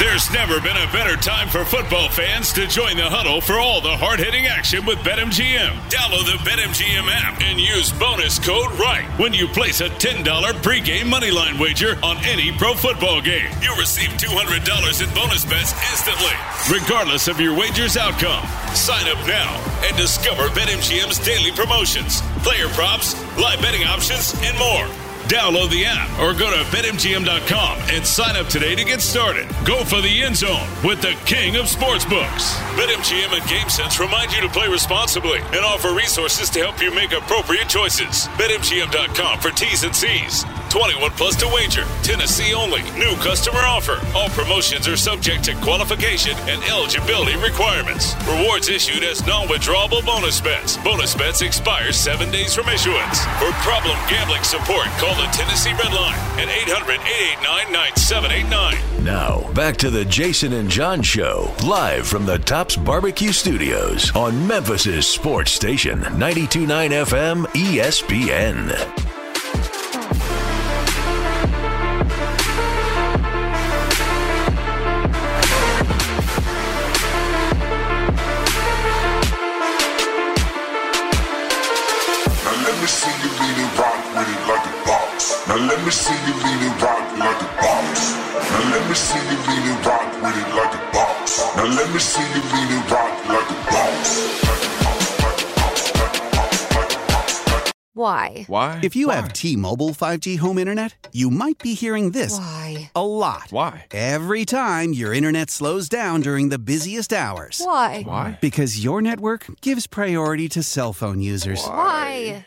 There's never been a better time for football fans to join the huddle for all the hard hitting action with BetMGM. Download the BetMGM app and use bonus code RIGHT when you place a $10 pregame moneyline wager on any pro football game. You'll receive $200 in bonus bets instantly, regardless of your wager's outcome. Sign up now and discover BetMGM's daily promotions, player props, live betting options, and more. Download the app or go to betmgm.com and sign up today to get started. Go for the end zone with the king of sportsbooks. BetMGM and GameSense remind you to play responsibly and offer resources to help you make appropriate choices. BetMGM.com for T's and C's. 21 plus to wager. Tennessee only. New customer offer. All promotions are subject to qualification and eligibility requirements. Rewards issued as non-withdrawable bonus bets. Bonus bets expire seven days from issuance. For problem gambling support, call the Tennessee Red Line at 800-889-9789. Now, back to the Jason and John Show, live from the Tops Barbecue Studios on Memphis's sports station, 92.9 FM ESPN. Now let me see you lean and rock like a boss. Now let me see you lean and rock with it like a boss. Now let me see you lean and rock like a boss. Why? Why? If you have T-Mobile 5G home internet, you might be hearing this Why? a lot. Why? Every time your internet slows down during the busiest hours. Why? Why? Because your network gives priority to cell phone users. Why?